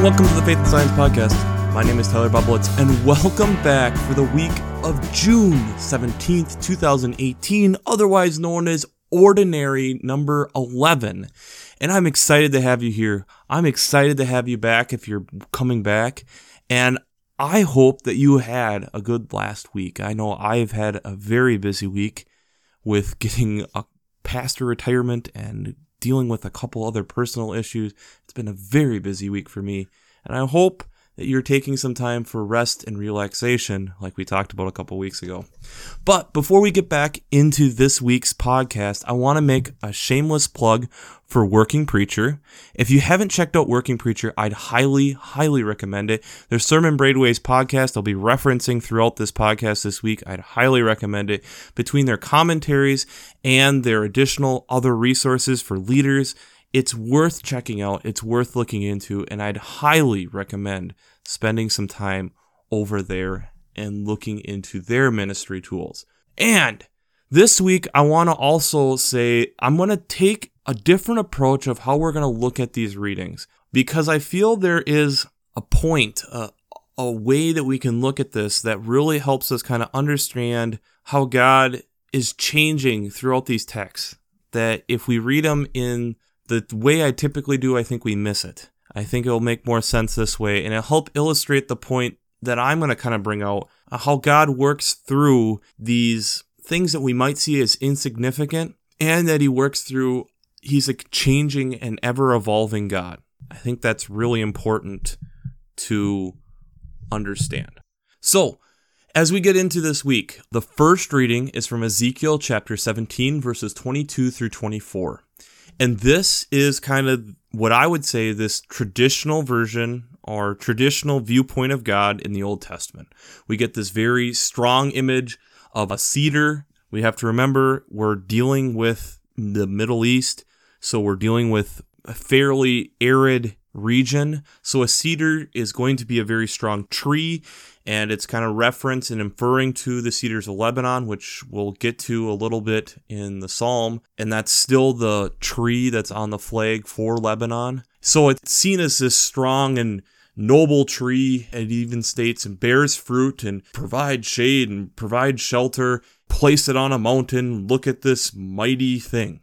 and welcome to the Faith and Science Podcast. My name is Tyler Bublitz, and welcome back for the week of June 17th, 2018, otherwise known as Ordinary number 11. And I'm excited to have you here. I'm excited to have you back if you're coming back. And I hope that you had a good last week. I know I've had a very busy week with getting a pastor retirement and dealing with a couple other personal issues. It's been a very busy week for me, and I hope that you're taking some time for rest and relaxation, like we talked about a couple weeks ago. But before we get back into this week's podcast, I want to make a shameless plug for Working Preacher. If you haven't checked out Working Preacher, I'd highly, highly recommend it. Their Sermon Brainwaves podcast, I'll be referencing throughout this podcast this week. I'd highly recommend it. Between their commentaries and their additional other resources for leaders, it's worth checking out. It's worth looking into, and I'd highly recommend spending some time over there and looking into their ministry tools. And this week, I want to also say I'm going to take a different approach of how we're going to look at these readings because I feel there is a point, a, a way that we can look at this that really helps us kind of understand how God is changing throughout these texts. That if we read them in the way I typically do, I think we miss it. I think it'll make more sense this way, and it'll help illustrate the point that I'm going to kind of bring out how God works through these things that we might see as insignificant, and that He works through, He's a changing and ever evolving God. I think that's really important to understand. So, as we get into this week, the first reading is from Ezekiel chapter 17, verses 22 through 24. And this is kind of what I would say this traditional version or traditional viewpoint of God in the Old Testament. We get this very strong image of a cedar. We have to remember we're dealing with the Middle East, so we're dealing with a fairly arid region. So a cedar is going to be a very strong tree, and it's kind of reference and inferring to the cedars of Lebanon, which we'll get to a little bit in the psalm. And that's still the tree that's on the flag for Lebanon. So it's seen as this strong and noble tree. It even states and bears fruit and provides shade and provides shelter. Place it on a mountain. Look at this mighty thing.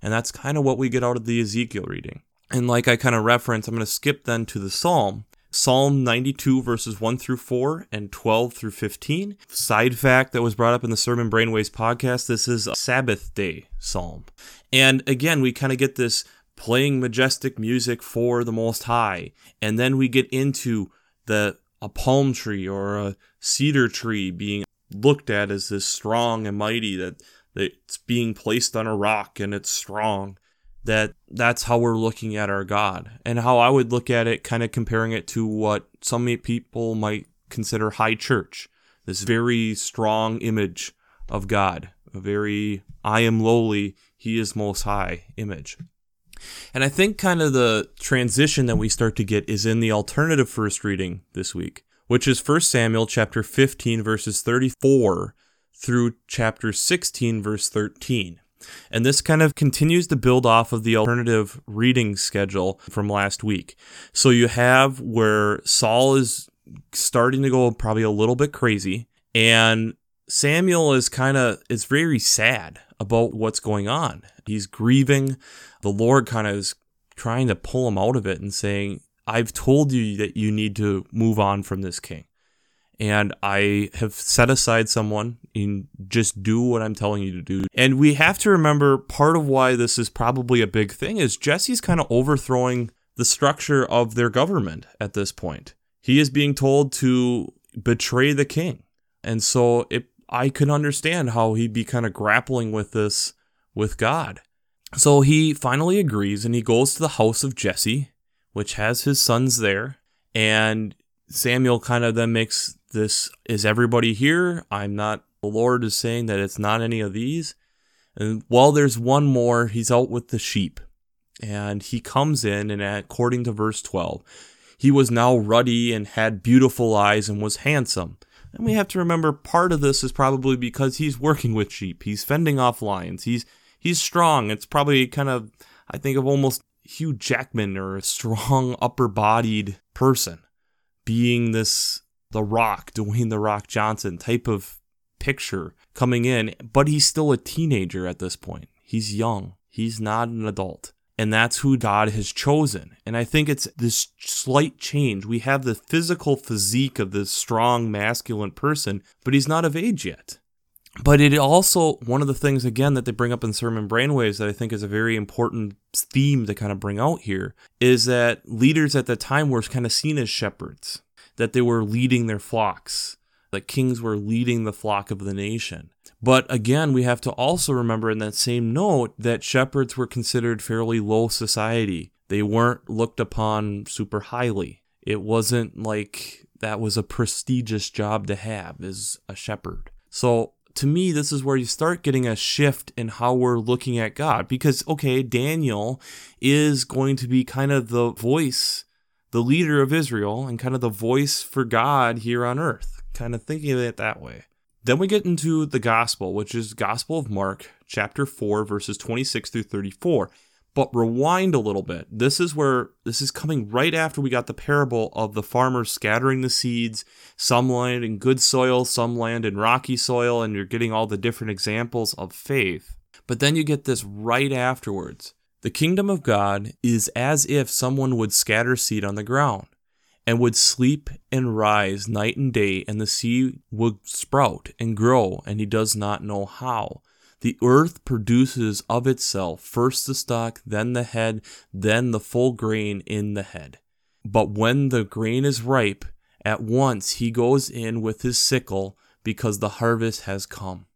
And that's kind of what we get out of the Ezekiel reading. And like I kind of reference, I'm going to skip then to the Psalm. Psalm 92, verses 1 through 4 and 12 through 15. Side fact that was brought up in the Sermon Brainwaves podcast this is a Sabbath day psalm. And again, we kind of get this playing majestic music for the Most High. And then we get into the a palm tree or a cedar tree being looked at as this strong and mighty that, that it's being placed on a rock and it's strong that that's how we're looking at our God and how I would look at it, kind of comparing it to what some people might consider high church. This very strong image of God, a very I am lowly, he is most high image. And I think kind of the transition that we start to get is in the alternative first reading this week, which is 1 Samuel chapter 15 verses 34 through chapter 16 verse 13. And this kind of continues to build off of the alternative reading schedule from last week. So you have where Saul is starting to go probably a little bit crazy and Samuel is kind of is very sad about what's going on. He's grieving. The Lord kind of is trying to pull him out of it and saying, "I've told you that you need to move on from this king." And I have set aside someone and just do what I'm telling you to do. And we have to remember part of why this is probably a big thing is Jesse's kind of overthrowing the structure of their government at this point. He is being told to betray the king. And so it I can understand how he'd be kind of grappling with this with God. So he finally agrees and he goes to the house of Jesse, which has his sons there, and Samuel kind of then makes this is everybody here. I'm not, the Lord is saying that it's not any of these. And while there's one more, he's out with the sheep. And he comes in, and according to verse 12, he was now ruddy and had beautiful eyes and was handsome. And we have to remember part of this is probably because he's working with sheep. He's fending off lions. He's he's strong. It's probably kind of I think of almost Hugh Jackman or a strong upper bodied person being this The Rock, Dwayne The Rock Johnson type of picture coming in, but he's still a teenager at this point. He's young, he's not an adult. And that's who God has chosen. And I think it's this slight change. We have the physical physique of this strong masculine person, but he's not of age yet. But it also, one of the things, again, that they bring up in Sermon Brainwaves that I think is a very important theme to kind of bring out here is that leaders at the time were kind of seen as shepherds, that they were leading their flocks, that kings were leading the flock of the nation. But again, we have to also remember in that same note that shepherds were considered fairly low society. They weren't looked upon super highly. It wasn't like that was a prestigious job to have as a shepherd. So to me, this is where you start getting a shift in how we're looking at God. Because, okay, Daniel is going to be kind of the voice, the leader of Israel, and kind of the voice for God here on earth, kind of thinking of it that way. Then we get into the gospel, which is Gospel of Mark, chapter 4, verses 26 through 34. But rewind a little bit. This is where this is coming right after we got the parable of the farmer scattering the seeds, some land in good soil, some land in rocky soil, and you're getting all the different examples of faith. But then you get this right afterwards. The kingdom of God is as if someone would scatter seed on the ground and would sleep and rise night and day, and the seed would sprout and grow, and he does not know how. The earth produces of itself first the stalk, then the head, then the full grain in the head. But when the grain is ripe, at once he goes in with his sickle because the harvest has come.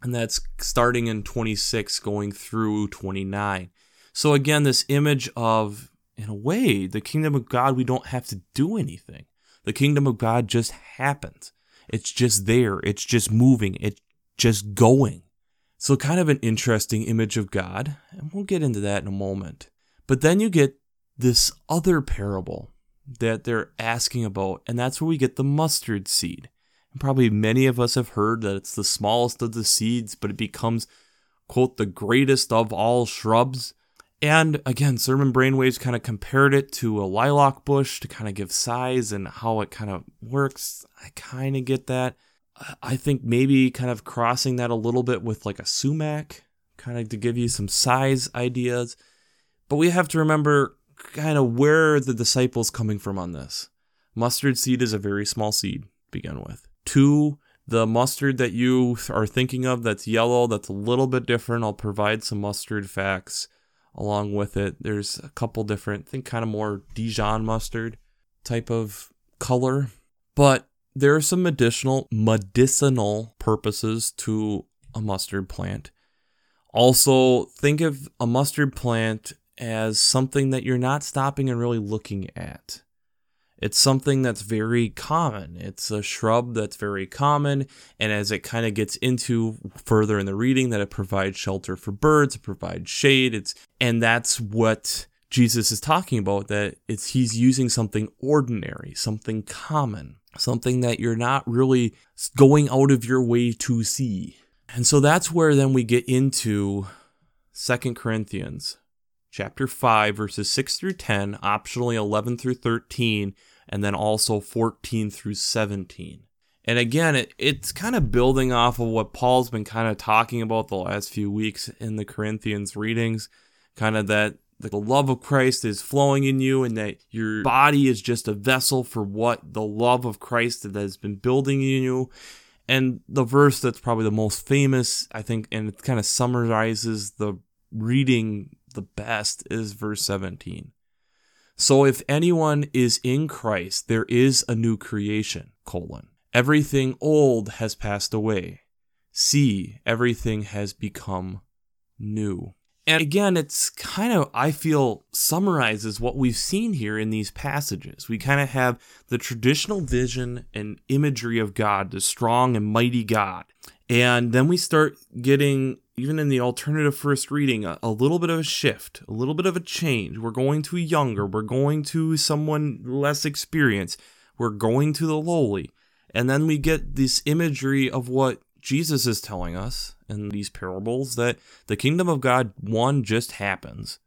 And that's starting in 26, going through 29. So, again, this image of, in a way, the kingdom of God, we don't have to do anything. The kingdom of God just happens. It's just there. It's just moving. It's just going. So, kind of an interesting image of God, and we'll get into that in a moment. But then you get this other parable that they're asking about, and that's where we get the mustard seed. And probably many of us have heard that it's the smallest of the seeds, but it becomes, quote, the greatest of all shrubs. And again, Sermon Brainwaves kind of compared it to a lilac bush to kind of give size and how it kind of works. I kind of get that. I think maybe kind of crossing that a little bit with like a sumac, kind of to give you some size ideas. But we have to remember kind of where the disciples coming from on this. Mustard seed is a very small seed to begin with. Two, the mustard that you are thinking of that's yellow, that's a little bit different. I'll provide some mustard facts along with it. There's a couple different, I think kind of more Dijon mustard type of color. But there are some additional medicinal purposes to a mustard plant. Also, think of a mustard plant as something that you're not stopping and really looking at. It's something that's very common. It's a shrub that's very common, and as it kind of gets into further in the reading, that it provides shelter for birds, it provides shade. It's and that's what Jesus is talking about. That it's he's using something ordinary, something common something that you're not really going out of your way to see. And so that's where then we get into Second Corinthians chapter 5 verses 6 through 10, optionally 11 through 13, and then also 14 through 17. And again, it, it's kind of building off of what Paul's been kind of talking about the last few weeks in the Corinthians readings, kind of that the love of Christ is flowing in you and that your body is just a vessel for what the love of Christ that has been building in you. And the verse that's probably the most famous, I think, and it kind of summarizes the reading the best is verse 17. So if anyone is in Christ, there is a new creation, colon. Everything old has passed away. See, everything has become new. And again, it's kind of, I feel, summarizes what we've seen here in these passages. We kind of have the traditional vision and imagery of God, the strong and mighty God. And then we start getting, even in the alternative first reading, a, a little bit of a shift, a little bit of a change. We're going to younger, we're going to someone less experienced, we're going to the lowly. And then we get this imagery of what Jesus is telling us in these parables that the kingdom of God, one, just happens.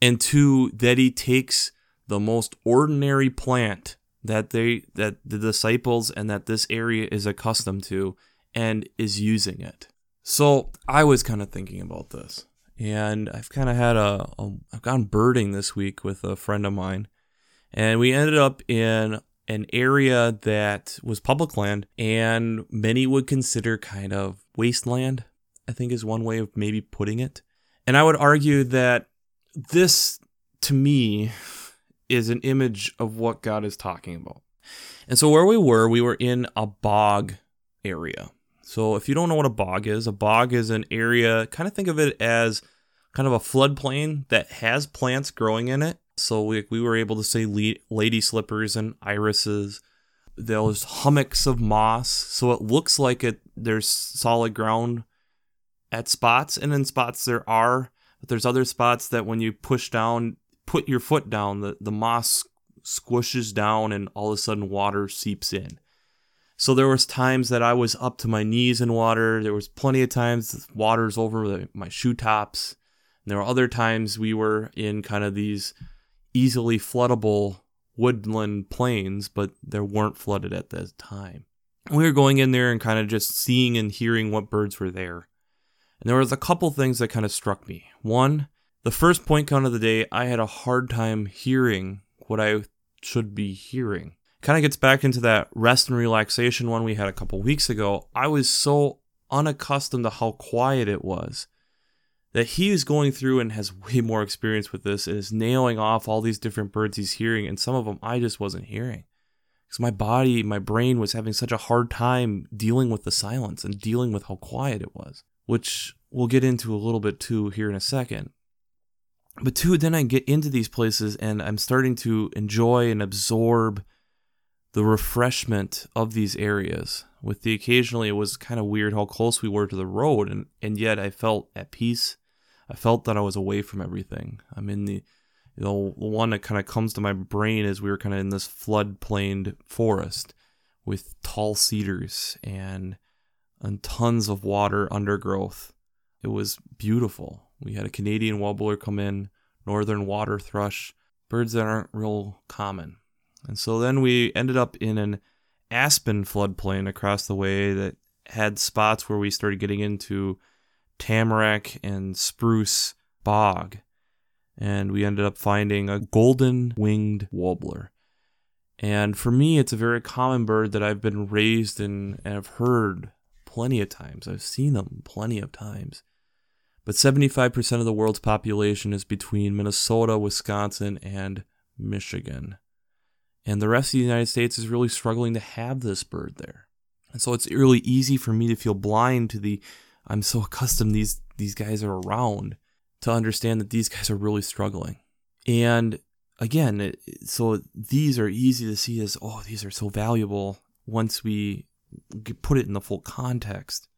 and two, that he takes the most ordinary plant that they that the disciples and that this area is accustomed to and is using it. So I was kind of thinking about this, and I've kind of had a, a I've gone birding this week with a friend of mine, and we ended up in an area that was public land and many would consider kind of wasteland. I think is one way of maybe putting it. And I would argue that this to me is an image of what God is talking about. And so where we were, we were in a bog area. So if you don't know what a bog is, a bog is an area, kind of think of it as kind of a floodplain that has plants growing in it. So we, we were able to see lady slippers and irises. There's hummocks of moss. So it looks like it there's solid ground at spots, and in spots there are, but there's other spots that when you push down, put your foot down, the, the moss squishes down and all of a sudden water seeps in. So there was times that I was up to my knees in water. There was plenty of times water's over my shoe tops. And there were other times we were in kind of these easily floodable woodland plains, but they weren't flooded at that time. We were going in there and kind of just seeing and hearing what birds were there. And there was a couple things that kind of struck me. One, the first point count of the day, I had a hard time hearing what I should be hearing. Kind of gets back into that rest and relaxation one we had a couple weeks ago. I was so unaccustomed to how quiet it was that he is going through and has way more experience with this and is nailing off all these different birds he's hearing, and some of them I just wasn't hearing. Because my body, my brain was having such a hard time dealing with the silence and dealing with how quiet it was which we'll get into a little bit too here in a second. But two, then I get into these places and I'm starting to enjoy and absorb the refreshment of these areas. With the occasionally, it was kind of weird how close we were to the road, and, and yet I felt at peace. I felt that I was away from everything. I'm in the, you know, the one that kind of comes to my brain is we were kind of in this floodplained forest with tall cedars and and tons of water undergrowth. It was beautiful. We had a Canadian warbler come in, northern water thrush, birds that aren't real common. And so then we ended up in an aspen floodplain across the way that had spots where we started getting into tamarack and spruce bog. And we ended up finding a golden winged warbler. And for me, it's a very common bird that I've been raised in and have heard plenty of times. I've seen them plenty of times. But 75% of the world's population is between Minnesota, Wisconsin, and Michigan. And the rest of the United States is really struggling to have this bird there. And so it's really easy for me to feel blind to the I'm so accustomed these these guys are around to understand that these guys are really struggling. And again, it, so these are easy to see as oh, these are so valuable once we put it in the full context.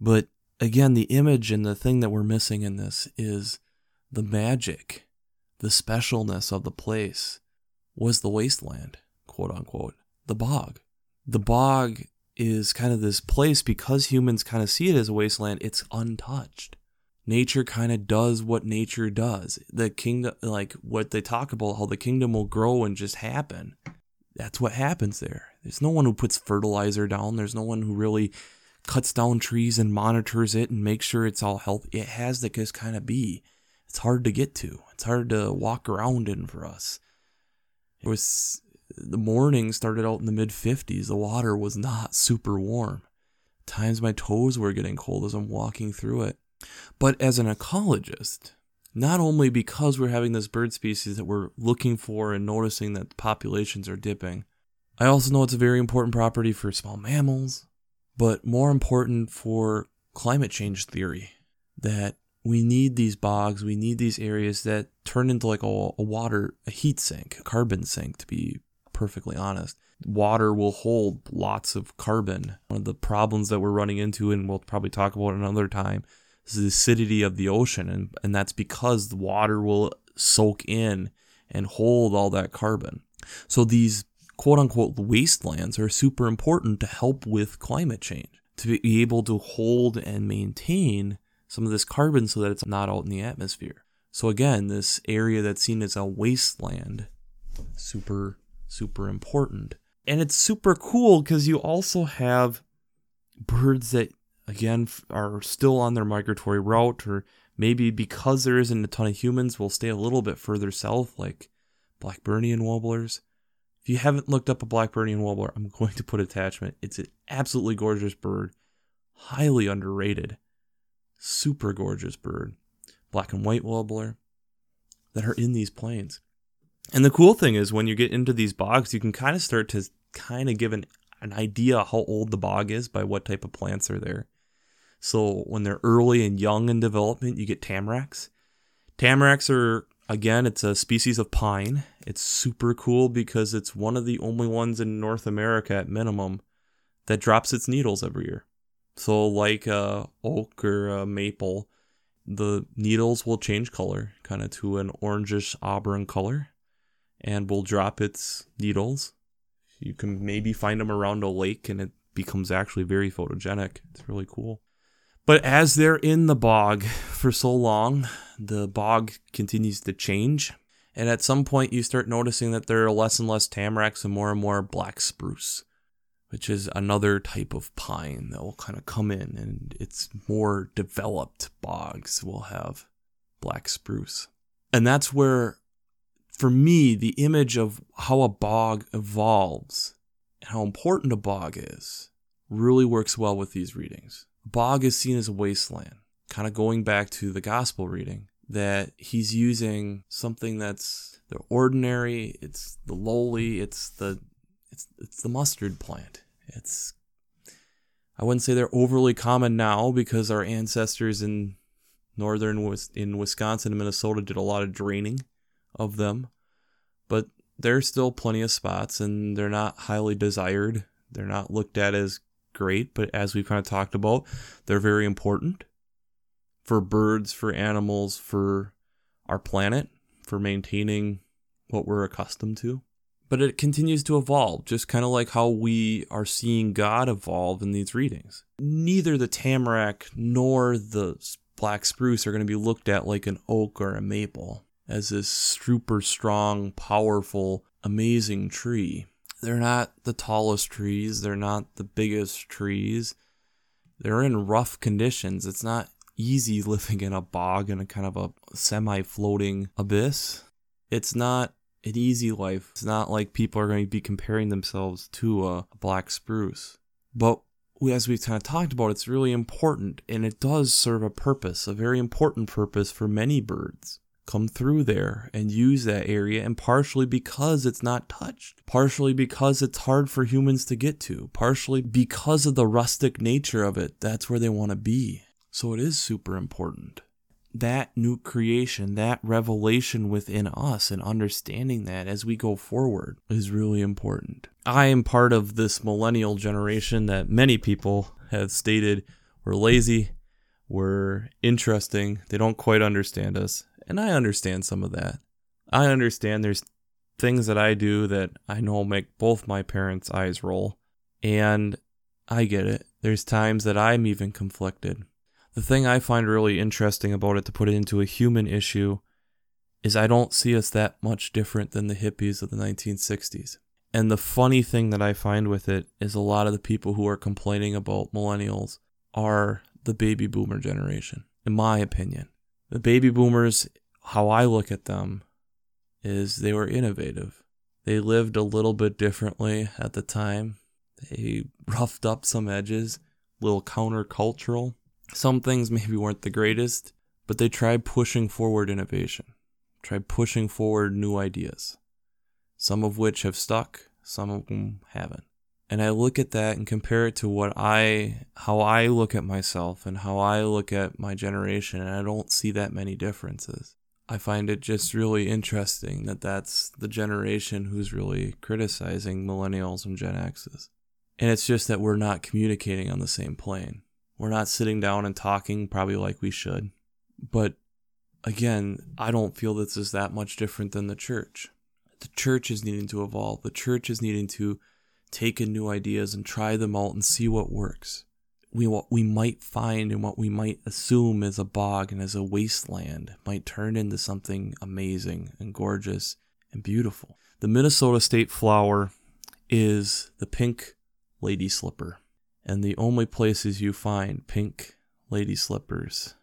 But again, the image and the thing that we're missing in this is the magic, the specialness of the place was the wasteland, quote unquote, the bog. The bog is kind of this place because humans kind of see it as a wasteland, it's untouched. Nature kind of does what nature does. The kingdom, like what they talk about, how the kingdom will grow and just happen. That's what happens there. There's no one who puts fertilizer down. There's no one who really cuts down trees and monitors it and makes sure it's all healthy. It has to just kind of be. It's hard to get to. It's hard to walk around in for us. It was the morning started out in the mid 50s. The water was not super warm. Times my toes were getting cold as I'm walking through it. But as an ecologist, not only because we're having this bird species that we're looking for and noticing that populations are dipping, I also know it's a very important property for small mammals, but more important for climate change theory that we need these bogs, we need these areas that turn into like a, a, water, a heat sink, a carbon sink, to be perfectly honest. Water will hold lots of carbon. One of the problems that we're running into, and we'll probably talk about another time, is the acidity of the ocean. And, and that's because the water will soak in and hold all that carbon. So these quote unquote wastelands are super important to help with climate change, to be able to hold and maintain some of this carbon so that it's not out in the atmosphere. So again, this area that's seen as a wasteland, super, super important. And it's super cool because you also have birds that, again, are still on their migratory route, or maybe because there isn't a ton of humans, will stay a little bit further south, like Blackburnian warblers. If you haven't looked up a Blackburnian warbler, I'm going to put attachment. It's an absolutely gorgeous bird, highly underrated, super gorgeous bird, black and white warbler that are in these plains. And the cool thing is when you get into these bogs, you can kind of start to kind of give an, an idea how old the bog is by what type of plants are there. So when they're early and young in development, you get tamaracks. Tamaracks are again, it's a species of pine. It's super cool because it's one of the only ones in North America at minimum that drops its needles every year. So like a oak or a maple, the needles will change color kind of to an orangish auburn color and will drop its needles. You can maybe find them around a lake and it becomes actually very photogenic. It's really cool. But as they're in the bog for so long, the bog continues to change. And at some point, you start noticing that there are less and less tamaracks and more and more black spruce, which is another type of pine that will kind of come in. And it's more developed bogs will have black spruce. And that's where, for me, the image of how a bog evolves and how important a bog is really works well with these readings bog is seen as a wasteland, kind of going back to the gospel reading, that he's using something that's the ordinary, it's the lowly, it's the it's it's the mustard plant. It's I wouldn't say they're overly common now because our ancestors in northern in Wisconsin and Minnesota did a lot of draining of them. But there's still plenty of spots and they're not highly desired. They're not looked at as great, but as we've kind of talked about, they're very important for birds, for animals, for our planet, for maintaining what we're accustomed to. But it continues to evolve, just kind of like how we are seeing God evolve in these readings. Neither the tamarack nor the black spruce are going to be looked at like an oak or a maple as this super strong, powerful, amazing tree. They're not the tallest trees, they're not the biggest trees. They're in rough conditions. It's not easy living in a bog in a kind of a semi floating abyss. It's not an easy life. It's not like people are going to be comparing themselves to a black spruce. But as we've kind of talked about, it's really important and it does serve a purpose, a very important purpose for many birds come through there and use that area, and partially because it's not touched, partially because it's hard for humans to get to, partially because of the rustic nature of it. That's where they want to be. So it is super important. That new creation, that revelation within us, and understanding that as we go forward is really important. I am part of this millennial generation that many people have stated we're lazy, we're interesting, they don't quite understand us, and I understand some of that. I understand there's things that I do that I know make both my parents' eyes roll. And I get it. There's times that I'm even conflicted. The thing I find really interesting about it, to put it into a human issue, is I don't see us that much different than the hippies of the 1960s. And the funny thing that I find with it is a lot of the people who are complaining about millennials are the baby boomer generation, in my opinion the baby boomers, how I look at them, is they were innovative. They lived a little bit differently at the time. They roughed up some edges, a little countercultural. Some things maybe weren't the greatest, but they tried pushing forward innovation, tried pushing forward new ideas, some of which have stuck, some of them haven't and I look at that and compare it to what I how I look at myself and how I look at my generation and I don't see that many differences. I find it just really interesting that that's the generation who's really criticizing millennials and Gen X's. And it's just that we're not communicating on the same plane. We're not sitting down and talking probably like we should. But again, I don't feel this is that much different than the church. The church is needing to evolve. The church is needing to take in new ideas and try them out and see what works. we what we might find and what we might assume is a bog and as a wasteland might turn into something amazing and gorgeous and beautiful. The Minnesota state flower is the pink lady slipper. And the only places you find pink lady slippers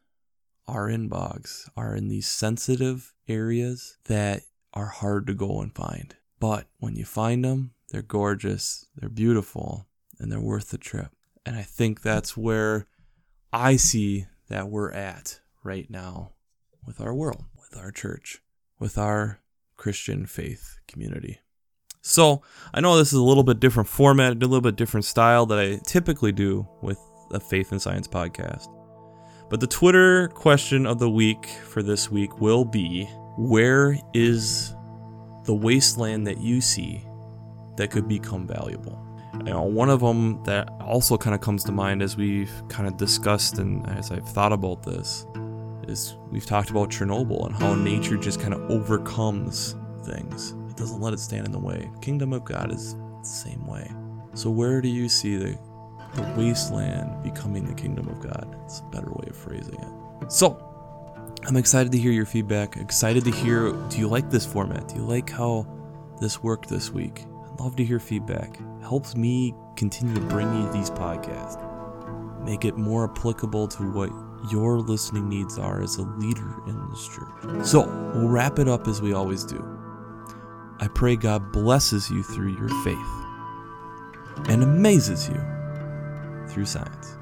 are in bogs, are in these sensitive areas that are hard to go and find. But when you find them, they're gorgeous, they're beautiful, and they're worth the trip. And I think that's where I see that we're at right now with our world, with our church, with our Christian faith community. So I know this is a little bit different format, a little bit different style that I typically do with a faith and science podcast. But the Twitter question of the week for this week will be where is the wasteland that you see that could become valuable? You know, one of them that also kind of comes to mind as we've kind of discussed and as I've thought about this is we've talked about Chernobyl and how nature just kind of overcomes things. Doesn't let it stand in the way. Kingdom of God is the same way. So where do you see the the wasteland becoming the kingdom of God? It's a better way of phrasing it. So I'm excited to hear your feedback. Excited to hear do you like this format? Do you like how this worked this week? I'd love to hear feedback. Helps me continue to bring you these podcasts. Make it more applicable to what your listening needs are as a leader in this church. So, we'll wrap it up as we always do. I pray God blesses you through your faith and amazes you through science.